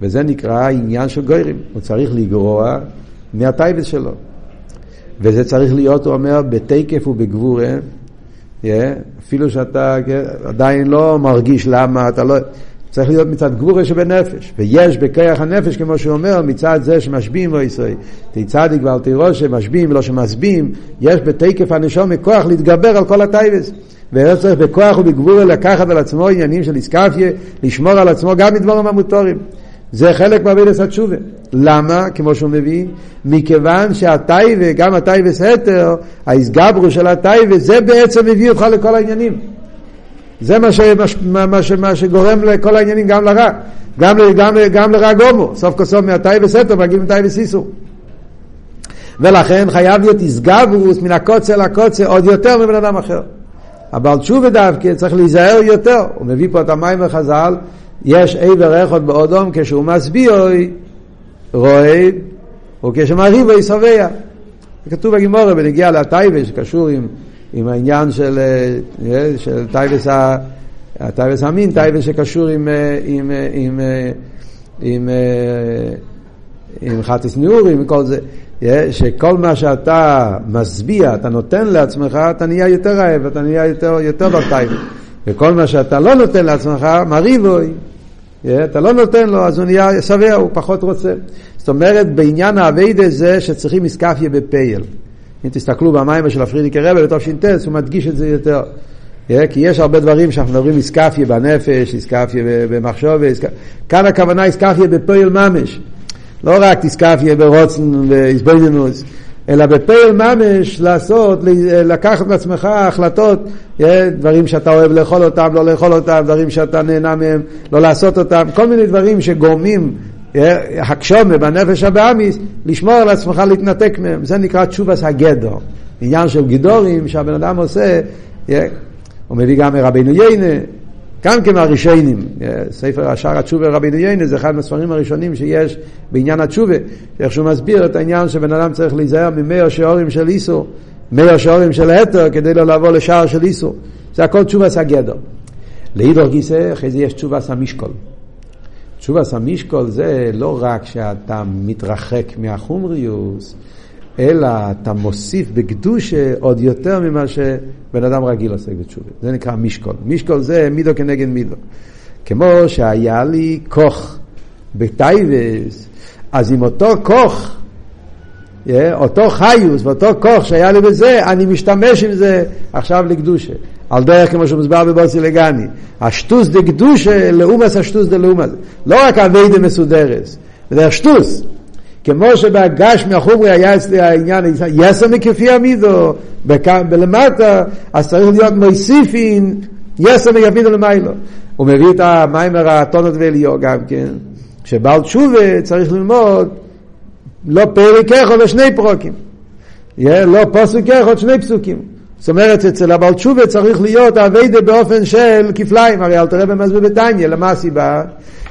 וזה נקרא עניין של גוירים. הוא צריך לגרוע מהטייבס שלו. וזה צריך להיות, הוא אומר, בתקף ובגבורה, yeah, אפילו שאתה כן, עדיין לא מרגיש למה, אתה לא... צריך להיות מצד גבורה שבנפש, ויש בכיח הנפש, כמו שהוא אומר, מצד זה שמשביעים בו ישראל. תצדיק ואל תירוש שמשביעים ולא שמשביעים, יש בתקף הנשום מכוח להתגבר על כל הטייבס. ולא צריך בכוח ובגבורה לקחת על עצמו עניינים של איסקפיה, לשמור על עצמו גם מדבורים המוטורים. זה חלק מעבודת התשובה. למה? כמו שהוא מביא, מכיוון שהטייבה, גם הטייבה סתר, ההסגברו של הטייבה, זה בעצם מביא אותך לכל העניינים. זה מה, ש, מה, מה, ש, מה שגורם לכל העניינים גם לרע, גם, גם, גם לרע גומו. סוף כל סוף מהטייבה סתר מגיעים לטייבה סיסו. ולכן חייב להיות איסגברוס מן הקוצר לקוצר עוד יותר מבן אדם אחר. הבעל תשובה דווקא צריך להיזהר יותר. הוא מביא פה את המים וחז"ל, יש עבר אחד באודום כשהוא מסביר רועד, וכשמריבו שבע. כתוב בגימורה בנגיע לטייבה שקשור עם, עם העניין של, אה, של טייבס, הטייבס המין, טייבס שקשור עם, אה, עם, אה, עם, עם, עם, עם חטיס ניאורים וכל זה. שכל מה שאתה משביע, אתה נותן לעצמך, אתה נהיה יותר רעב, אתה נהיה יותר, יותר בטייבה. וכל מה שאתה לא נותן לעצמך, מריבוי. אתה לא נותן לו, אז הוא נהיה שבע, הוא פחות רוצה. זאת אומרת, בעניין האביידה זה שצריכים איסקפיה בפייל. אם תסתכלו במים של הפרידיקי רבי בתש"ט, הוא מדגיש את זה יותר. כי יש הרבה דברים שאנחנו מדברים איסקפיה בנפש, איסקפיה במחשוב, כאן הכוונה איסקפיה בפועל ממש. לא רק איסקפיה ברוצן ואיסבוינינוס, אלא בפועל ממש לעשות, לקחת מעצמך החלטות, דברים שאתה אוהב לאכול אותם, לא לאכול אותם, דברים שאתה נהנה מהם, לא לעשות אותם, כל מיני דברים שגורמים הקשומה בנפש הבאמיס, לשמור על עצמך להתנתק מהם. זה נקרא תשובס הגדור. עניין של גידורים שהבן אדם עושה, הוא מביא גם מרבינו יינה, גם כן מהראשונים. ספר השער התשובה רבינו יינה זה אחד מהספרים הראשונים שיש בעניין התשובה, איך שהוא מסביר את העניין שבן אדם צריך להיזהר ממאה שעורים של איסו, מאה שעורים של התר, כדי לא לעבור לשער של איסו. זה הכל תשובס הגדור. לאידור גיסא, אחרי זה יש תשובס המשקול. תשובס המשקול זה לא רק שאתה מתרחק מהחומריוס, אלא אתה מוסיף בקדושה עוד יותר ממה שבן אדם רגיל עוסק בתשובה. זה נקרא משקול. משקול זה מידו כנגד מידו. כמו שהיה לי כוך בטייבס, אז עם אותו כוך, אותו חיוס ואותו כוך שהיה לי בזה, אני משתמש עם זה עכשיו לקדושה. על דרך כמו שמוסבר בבוסי לגני. השטוס דה קדושה לאומס השטוס דה לאומס. לא רק אביידה מסודרס, זה השטוס. כמו שבגש מהחומרי היה אצלי העניין, יסר מכפי עמידו, בלמטה, אז צריך להיות מוסיפין, יסר מכפידו למיילו. הוא מביא את המיימר הטונות ואליו גם כן, שבעל תשובה צריך ללמוד לא פרק אחד ושני פרוקים. לא פוסק אחד, שני פסוקים. זאת אומרת, אצל הבעל תשובה צריך להיות אביידה באופן של כפליים, הרי אל תראה במסביר בתניא, למה הסיבה?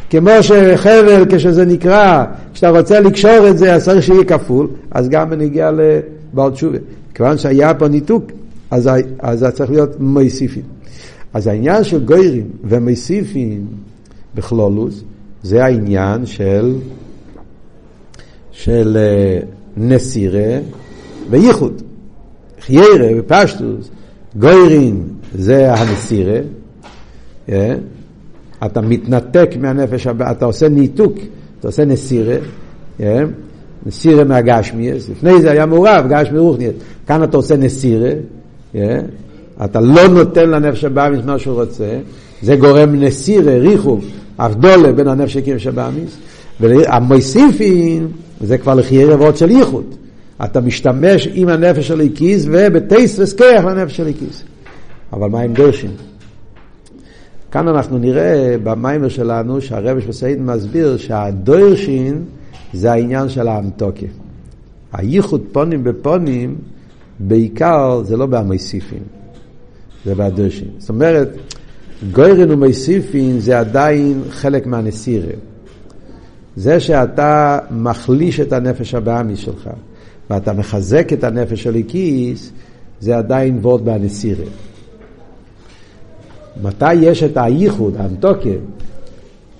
כמו שחבל, כשזה נקרא, כשאתה רוצה לקשור את זה, אז צריך שיהיה כפול, אז גם בנגיע לבעל תשובה. כיוון שהיה פה ניתוק, אז, זה צריך להיות מוסיפים. אז העניין של גוירים ומוסיפים בכלולוס, זה העניין של, של אה, נסירה וייחוד. חיירה ופשטוס, גוירים זה הנסירה, yeah. אה? אתה מתנתק מהנפש, אתה עושה ניתוק, אתה עושה נסירה, yeah. אה? נסירה מהגשמיאס, לפני זה היה מעורב, גשמי רוחניאס, כאן אתה עושה נסירה, yeah. אה? אתה לא נותן לנפש הבאמיס מה שהוא רוצה, זה גורם נסירה, ריחוב, אבדולה בין הנפש הקים שבאמיס, והמוסיפין זה כבר לחיירה ועוד של ייחוד. אתה משתמש עם הנפש של הליקיס ובטייס וסכח לנפש של הליקיס. אבל מה עם דרשין? כאן אנחנו נראה במיימר שלנו שהרבש בסעיד מסביר שהדרשין זה העניין של האמתוקה. הייחוד פונים בפונים בעיקר זה לא במוסיפין, זה בדרשין. זאת אומרת, גוירן ומוסיפין זה עדיין חלק מהנסירה. זה שאתה מחליש את הנפש הבאמיס שלך. ואתה מחזק את הנפש של הכיס, זה עדיין וורד בהנסירה. מתי יש את הייחוד, האנטוקה,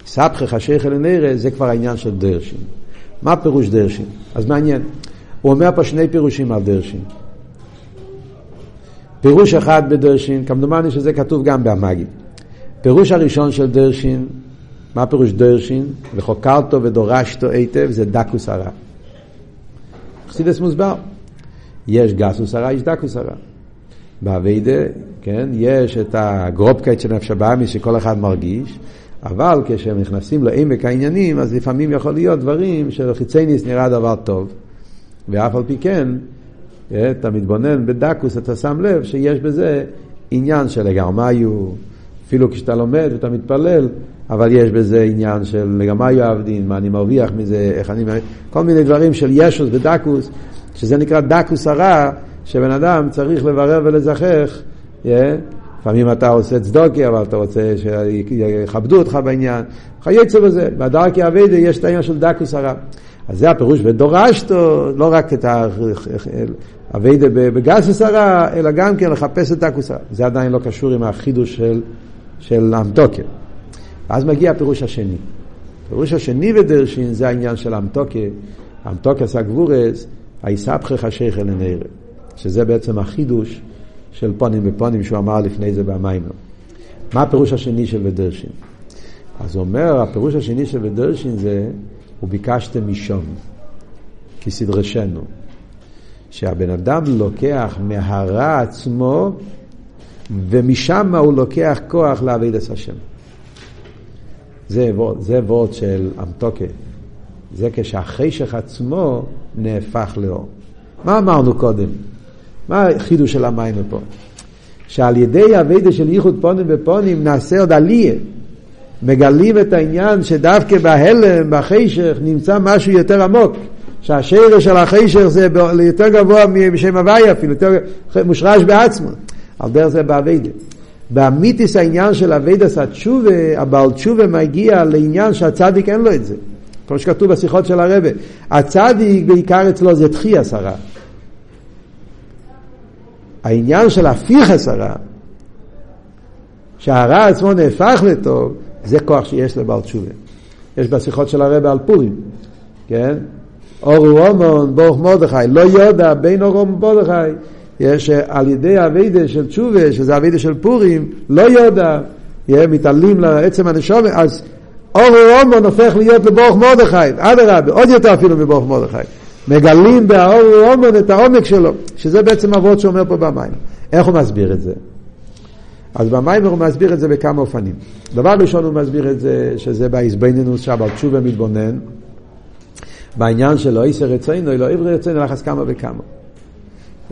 סבכי חשיך אל זה כבר העניין של דרשין. מה פירוש דרשין? אז מעניין. הוא אומר פה שני פירושים על דרשין. פירוש אחד בדרשין, כמדומני שזה כתוב גם במאגי. פירוש הראשון של דרשין, מה פירוש דרשין? וחוקרתו ודורשתו היטב, זה דקוס הרע. חסידס מוסבר. יש גסוס הרע, יש דקוס הרע. באביידה, כן, יש את הגרופקייט של נפש הבאמי שכל אחד מרגיש, אבל כשהם נכנסים לעמק העניינים, אז לפעמים יכול להיות דברים שלחיצייניס נראה דבר טוב, ואף על פי כן, אה, אתה מתבונן בדקוס, אתה שם לב שיש בזה עניין של לגרמיו, אפילו כשאתה לומד ואתה מתפלל, אבל יש בזה עניין של לגמרי יעבדין, מה אני מרוויח מזה, איך אני... כל מיני דברים של ישוס ודקוס, שזה נקרא דקוס הרע, שבן אדם צריך לברר ולזכך. Yeah. לפעמים אתה עושה צדוקי, אבל אתה רוצה שיכבדו אותך בעניין. חייצא בזה. בדרכי אביידה יש את העניין של דקוס הרע. אז זה הפירוש ודורשתו, לא רק את האביידה בגסוס הרע, אלא גם כן לחפש את דקוס הרע. זה עדיין לא קשור עם החידוש של, של אמתוקר. ואז מגיע הפירוש השני. הפירוש השני בדרשין זה העניין של אמתוקה, אמתוקה סגבורס, היסבכך השייכל לנערה. שזה בעצם החידוש של פונים בפונים שהוא אמר לפני זה במיימר. מה הפירוש השני של בדרשין? אז הוא אומר, הפירוש השני של בדרשין זה, וביקשתם משום, כסדרשנו. שהבן אדם לוקח מהרע עצמו ומשם הוא לוקח כוח לעבד את השם. זה וורד, זה וורד של אמתוקה. זה כשהחשך עצמו נהפך לאור. מה אמרנו קודם? מה החידוש של המים פה? שעל ידי הווידה של ייחוד פונים ופונים נעשה עוד עלייה. מגלים את העניין שדווקא בהלם, בחשך, נמצא משהו יותר עמוק. שהשרש של החשך זה יותר גבוה משם הוויה אפילו, יותר מושרש בעצמו. על דרך זה באביידה. באמיתיס העניין של אביידס התשובה, הבעל תשובה מגיע לעניין שהצדיק אין לו את זה. כמו שכתוב בשיחות של הרבה. הצדיק בעיקר אצלו זה תחי עשרה. העניין של הפיך עשרה, שהרע עצמו נהפך לטוב, זה כוח שיש לבעל תשובה. יש בשיחות של הרבה על פורים, כן? אורו אומון, ברוך מרדכי, לא יודע בין אורו ומרדכי. יש על ידי אביידה של תשובה, שזה אביידה של פורים, לא יודע, מתעלים לעצם הנשום, אז אורו אומון הופך להיות לברוך מרדכי, אדרבה, עוד יותר אפילו מברוך מרדכי. מגלים באורו אומון את העומק שלו, שזה בעצם אבות שאומר פה במים. איך הוא מסביר את זה? אז במים הוא מסביר את זה בכמה אופנים. דבר ראשון הוא מסביר את זה, שזה בהזבנינוס שהבעל תשובה מתבונן, בעניין של לא איסר רצינו, לא עברי רצינו, לחס כמה וכמה.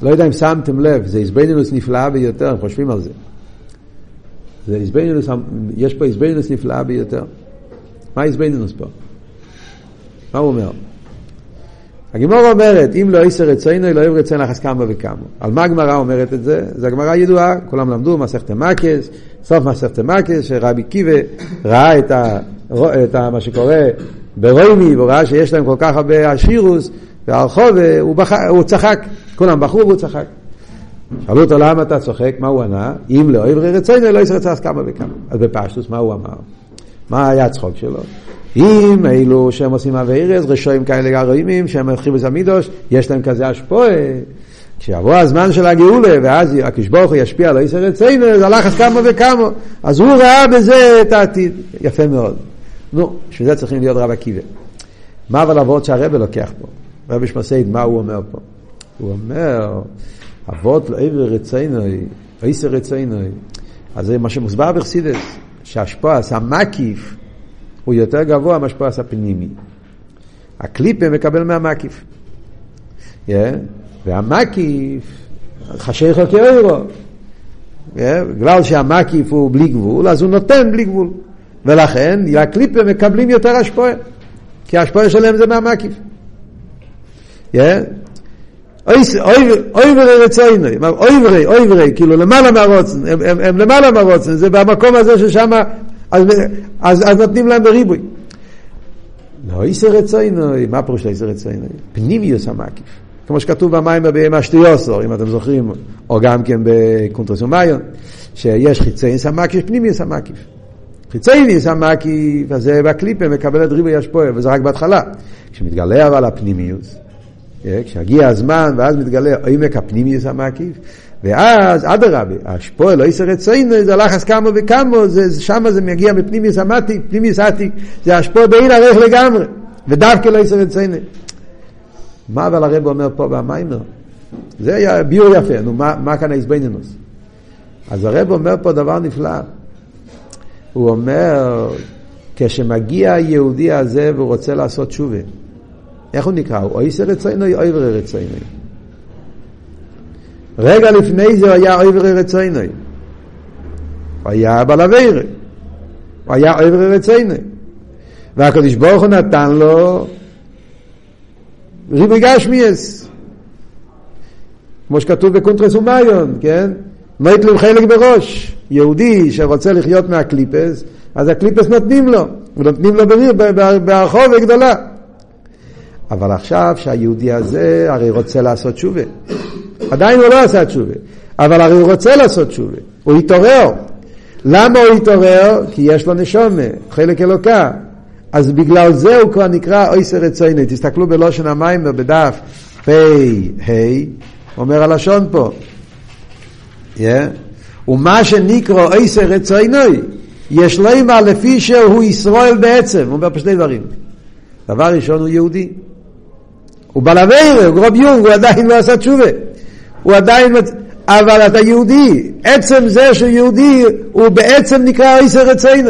לא יודע אם שמתם לב, זה איזבנינוס נפלאה ביותר, הם חושבים על זה. זה איזבנינוס, יש פה איזבנינוס נפלאה ביותר. מה איזבנינוס פה? מה הוא אומר? הגמרא אומרת, אם לא איסר רצינו, עברי רצינו, לחס כמה וכמה. על מה הגמרא אומרת את זה? זו הגמרא ידועה, כולם למדו, מסכת מקס, סוף מסכת מקס, שרבי קיבה ראה את, ה, את ה, מה שקורה ברומי, והוא ראה שיש להם כל כך הרבה עשירוס, והרחוב, הוא, הוא צחק, כולם בחרו והוא צחק. שאלו אותו למה אתה צוחק, מה הוא ענה? אם לא עברי רצינו, לא ישרצה אז כמה וכמה. אז בפשטוס, מה הוא אמר? מה היה הצחוק שלו? אם אלו שהם עושים אביירס, רשועים כאלה גרוימים, שהם הולכים בזמידוש, יש להם כזה השפועה. כשיבוא הזמן של הגאולה, ואז הקדוש ברוך הוא ישפיע על איסר רצינו, אז אז כמה וכמה. אז הוא ראה בזה את העתיד. יפה מאוד. נו, בשביל זה צריכים להיות רב עקיבא. מה אבל אבות שהרבא לוקח פה? רבי שמסעיד, מה הוא אומר פה? הוא אומר, אבות לא עבר רצינוי, עשר רצינוי. אז זה מה שמוסבר בחסידס, שהשפועס המקיף הוא יותר גבוה מהשפועס הפנימי. הקליפה מקבל מהמקיף. Yeah. והמקיף, חשיכו כאוירו. Yeah. בגלל שהמקיף הוא בלי גבול, אז הוא נותן בלי גבול. ולכן הקליפה מקבלים יותר השפועה, כי ההשפועה שלהם זה מהמקיף. אויברי רצוינו, אויברי, אויברי, כאילו למעלה מהרוצן, הם, הם, הם למעלה מהרוצן, זה במקום הזה ששם, אז, אז, אז נותנים להם בריבוי. לא איסר רצוינו, מה פירוש לא איסר רצוינו? פנימיוס המקיף. כמו שכתוב במים במשטיוסו, אם אתם זוכרים, או גם כן בקונטרס ומיון, שיש חיצי סמקיף, פנימיוס המקיף. חיצייניס המקיף, אז זה בקליפה מקבל את ריבוי השפועה, וזה רק בהתחלה. כשמתגלה אבל הפנימיוס, כשהגיע הזמן ואז מתגלה עמק הפנימיוס המקיף, ואז אדרבה, השפועה לא יסר אצלנו, זה לחץ כמה וכמה, שם זה מגיע מפנימיוס המתיק, פנימיוס עתיק, זה השפועה בעין ערך לגמרי, ודווקא לא יסר אצלנו. מה אבל הרב אומר פה במיימר? זה היה ביור יפה, נו מה, מה כאן ההזבנינוס? אז הרב אומר פה דבר נפלא. הוא אומר, כשמגיע היהודי הזה והוא רוצה לעשות שובה, איך הוא נקרא? הוא אויסר רצוינו או אויברי רצוינו? רגע לפני זה היה אויברי רצוינו. הוא היה בעל אבירה. הוא היה אויברי רצוינו. והקדוש ברוך הוא נתן לו ריבוי גשמיאס. כמו שכתוב בקונטרס ומיון, כן? מית לו חלק בראש. יהודי שרוצה לחיות מהקליפס, אז הקליפס נותנים לו, ונותנים לו ברחוב וגדולה. אבל עכשיו שהיהודי הזה הרי רוצה לעשות תשובה. עדיין הוא לא עשה תשובה, אבל הרי הוא רוצה לעשות תשובה. הוא התעורר. למה הוא התעורר? כי יש לו נשומה, חלק אלוקה. אז בגלל זה הוא כבר נקרא אויסר רצויני. תסתכלו בלושן המים בדף פ"ה, אומר הלשון פה. Yeah. ומה שנקרא אויסר רצויני, יש לו אימה לפי שהוא ישראל בעצם. הוא אומר פה שני דברים. דבר ראשון הוא יהודי. הוא בעל אבירה, הוא רב יונג, הוא עדיין לא עשה תשובה. הוא עדיין, אבל אתה יהודי. עצם זה שהוא יהודי, הוא בעצם נקרא איסר רצינו.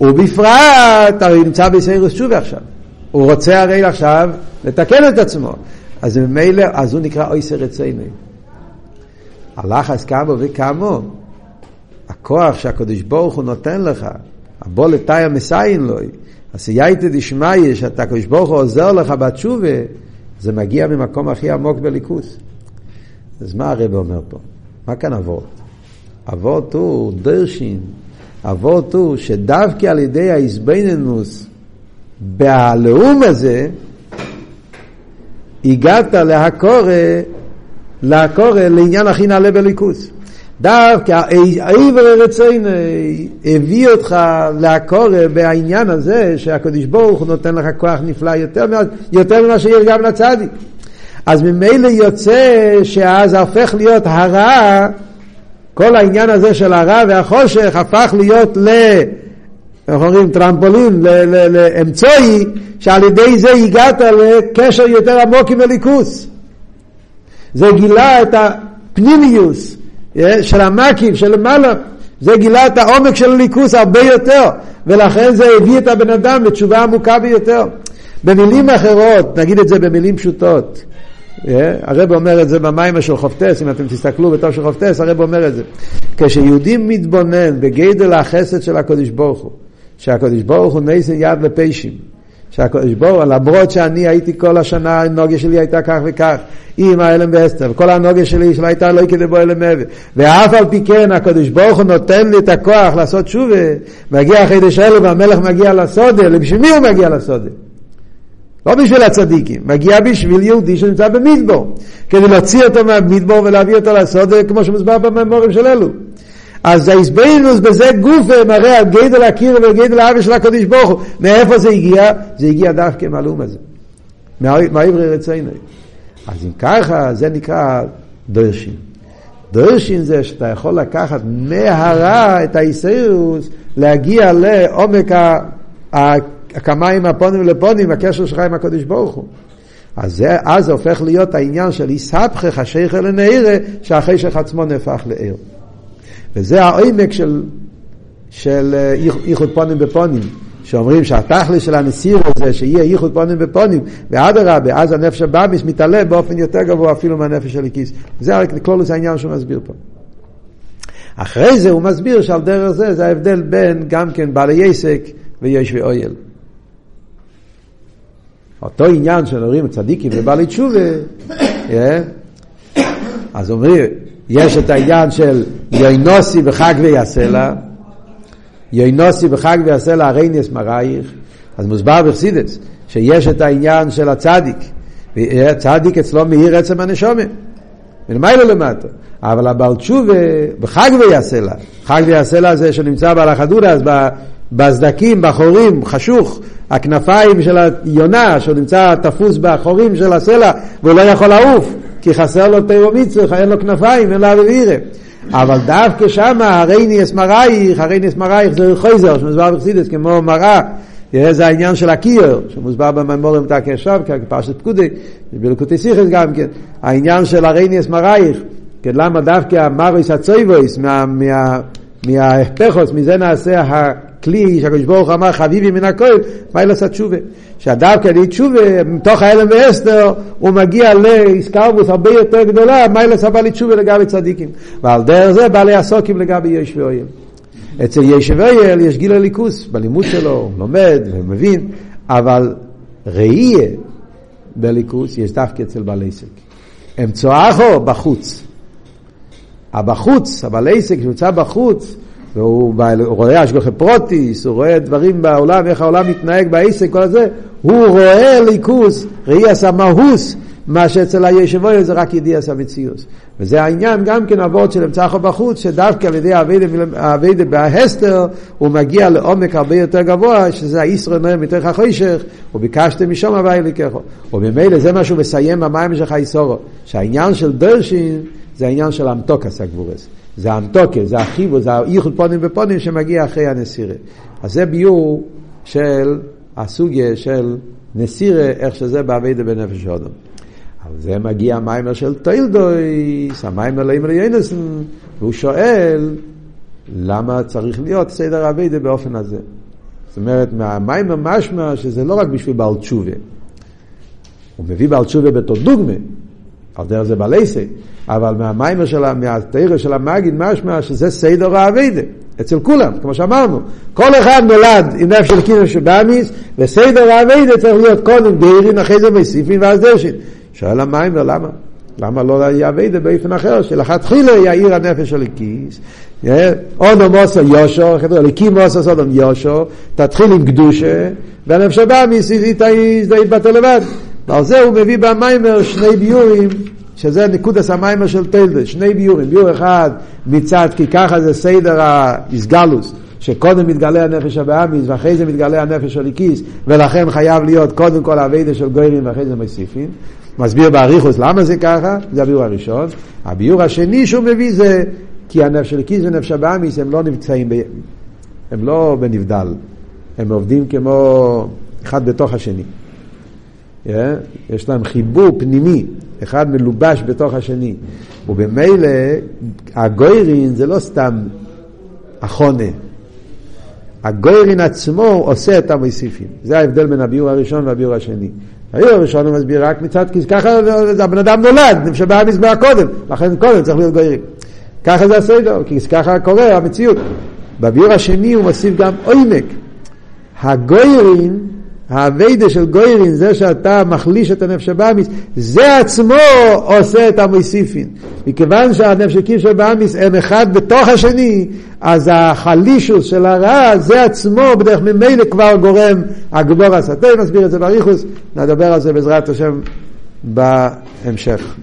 ובפרט, הרי נמצא בסיירוס שובה עכשיו. הוא רוצה הרי עכשיו לתקן את עצמו. אז ממילא, אז הוא נקרא איסר רצינו. הלחץ כמה וכמה, הכוח שהקדוש ברוך הוא נותן לך, הבוא לתאי המסיין לוי, הסייעתא דשמיא, שאתה הקדוש ברוך הוא עוזר לך בתשובה, זה מגיע ממקום הכי עמוק בליכוס. אז מה הרב אומר פה? מה כאן אבות? אבות הוא דרשין, אבות הוא שדווקא על ידי האיזבנינוס בהלאום הזה, הגעת להקורא, להקורא לעניין הכי נעלה בליכוס. דווקא העבר רצינו הביא אותך להקורא בעניין הזה שהקדוש ברוך הוא נותן לך כוח נפלא יותר, יותר ממה שיש גם לצדיק. אז ממילא יוצא שאז הופך להיות הרע, כל העניין הזה של הרע והחושך הפך להיות ל... איך אומרים? טרמפולין, לאמצעי, שעל ידי זה הגעת לקשר יותר עמוק עם הליכוס. זה גילה את הפנימיוס של המקיף, של למעלה. זה גילה את העומק של הליכוס הרבה יותר, ולכן זה הביא את הבן אדם לתשובה עמוקה ביותר. במילים אחרות, נגיד את זה במילים פשוטות, הרב אומר את זה במים של חופטס, אם אתם תסתכלו בתור של חופטס, הרב אומר את זה. כשיהודי מתבונן בגדל החסד של הקדוש ברוך הוא, שהקדוש ברוך הוא נסן יד לפשעים, שהקדוש ברוך הוא, למרות שאני הייתי כל השנה, הנוגה שלי הייתה כך וכך, עם האלם ואסתר, וכל הנוגה שלי שלא הייתה לא כדי בוא אלם מעבר, ואף על פי כן הקדוש ברוך הוא נותן לי את הכוח לעשות שובה, מגיע חידש אלו והמלך מגיע לסודה, בשביל מי הוא מגיע לסודה? לא בשביל הצדיקים, מגיע בשביל יהודי שנמצא במדבור, כדי להוציא אותו מהמדבור ולהביא אותו לסוד, כמו שמוסבר בממורים של אלו. אז ההסבינוס בזה גוף מראה על גדל הקיר וגדל האבי של הקדוש ברוך הוא. מאיפה זה הגיע? זה הגיע דווקא מהלום הזה. מהעברי רצינו. אז אם ככה, זה נקרא דרשין. דרשין זה שאתה יכול לקחת מהרע את האיסאירוס, להגיע לעומק הקמיים הפונים ולפונים, הקשר שלך עם הקדוש ברוך הוא. אז זה, אז הופך להיות העניין של איסהפכך השייך אל הנעירה, שהחשך עצמו נהפך לעיר. וזה העומק של, של אה, איחוד פונים בפונים. שאומרים שהתכלי של הנסיר זה שיהיה ייחוד פונים בפונים, ואדרבה, אז הנפש הבאמיס מתעלה באופן יותר גבוה אפילו מהנפש של הכיס. זה כלולוס העניין שהוא מסביר פה. אחרי זה הוא מסביר שעל דרך זה, זה ההבדל בין גם כן בעלי עסק ויש ואויל. אותו עניין של הורים צדיקים ובעלי תשובה, אה? אז אומרים, יש את העניין של יוינוסי בחג ויעשה יוינוסי בחג ויעשה לה הרייניאס מרייך, אז מוסבר בחסידס, שיש את העניין של הצדיק, צדיק אצלו מאיר עצם הנשומת. מלמיילו למטה. אבל הבעל תשובה, בחג ויעשה לה, חג ויעשה לה זה שנמצא בעל החדורה, אז בסדקים, בחורים, חשוך, הכנפיים של היונה, שהוא נמצא תפוס בחורים של הסלע, והוא לא יכול לעוף, כי חסר לו תירו מצווה, אין לו כנפיים, אין לו אבירה. אבל דווקא שם הרייני אסמרייך, הרייני אסמרייך זה חייזר, שמוסבר בחסידס כמו מראה, זה העניין של הקיר, שמוסבר בממורים תקי עכשיו, כפרשת פקודי, בלקוטי סיכס גם כן, העניין של הרייני אסמרייך, כן, למה דווקא מריס הצויבויס, מההפכוס, מזה נעשה הכלי שהקדוש ברוך אמר חביבי מן הכל, מה לעשות תשובה. שהדווקא לי תשובה, מתוך האלם ואסתר, הוא מגיע לאיסקרבוס הרבה יותר גדולה, מה לעשות בעלי תשובה לגבי צדיקים. ועל דרך זה בעלי עסוקים לגבי יש ואויל. אצל יש ואויל יש גיל הליכוס, בלימוד שלו, לומד ומבין, אבל ראייה בליכוס יש דווקא אצל בעלי עסק. הם צועחו בחוץ. הבחוץ, הבעל עסק שנמצא בחוץ, והוא רואה השגוחי פרוטיס, הוא רואה דברים בעולם, איך העולם מתנהג בעסק, כל זה, הוא רואה ליכוס, ראי עשה מהוס, מה שאצל הישב זה רק ידיעס המציאוס. וזה העניין גם כן אבות של אמצעכו בחוץ, שדווקא על ידי האביידה בהסתר, הוא מגיע לעומק הרבה יותר גבוה, שזה הישרו נראה מתוך החושך, וביקשתם משום הבא אליקחו. וממילא זה מה שהוא מסיים במים שלך איסורו, שהעניין של דרשין זה העניין של אמתוקס הגבורס. זה האמתוקס, זה החיבור, זה האיחוד פונים ופונים שמגיע אחרי הנסירה. אז זה ביור של הסוגיה של נסירה, איך שזה באביידה בנפש אודום. אבל זה מגיע המיימר של טיילדויס, המיימר לאימר ינסן, והוא שואל, למה צריך להיות סדר אביידה באופן הזה? זאת אומרת, מהמיימר משמע שזה לא רק בשביל בעל תשובה. הוא מביא בעל תשובה בתור דוגמה, על דרך זה בלייסי, אבל מהמיימר של, מהתרא של המגיד משמע שזה סדר האביידה. אצל כולם, כמו שאמרנו, כל אחד נולד עם נפש של קינו שבאמיס, וסדר האביידה צריך להיות קודם גיירין, אחרי זה מסיפין ואז דשין. שואל המיימר למה? למה לא יהיה אביידה באופן אחר, שלכתחילה יאיר הנפש של הכיס, אודו מוסו יושו, אליקי מוסו סודום יושו, תתחיל עם קדושה, והנפש הבאמיס יתבטא לבד. ועל זה הוא מביא במיימר שני ביורים שזה נקודס המיימר של טלדה, שני ביורים, ביור אחד מצד כי ככה זה סדר האיסגלוס, שקודם מתגלה הנפש הבאמיס ואחרי זה מתגלה הנפש של איקיס, ולכן חייב להיות קודם כל הווידה של גוירים ואחרי זה מוסיפין. מסביר באריכוס למה זה ככה, זה הביור הראשון. הביור השני שהוא מביא זה כי הנפש של איקיס ונפש הבאמיס הם לא נמצאים, ב... הם לא בנבדל, הם עובדים כמו אחד בתוך השני. יש להם חיבור פנימי, אחד מלובש בתוך השני. ובמילא הגוירין זה לא סתם החונה. הגוירין עצמו עושה את המוסיפים. זה ההבדל בין הביור הראשון והביור השני. הביור הראשון הוא מסביר רק מצד כיס, ככה הבן אדם נולד, שבא המזבח קודם, לכן קודם צריך להיות גוירין. ככה זה הסדר, כי ככה קורה המציאות. בביור השני הוא מוסיף גם עומק. הגוירין האביידה של גוירין, זה שאתה מחליש את הנפש הבאמיס, זה עצמו עושה את המוסיפין. מכיוון שהנפש של הבאמיס הם אחד בתוך השני, אז החלישוס של הרע, זה עצמו בדרך ממילא כבר גורם הגבור הסתה, נסביר את זה באריכוס, נדבר על זה בעזרת השם בהמשך.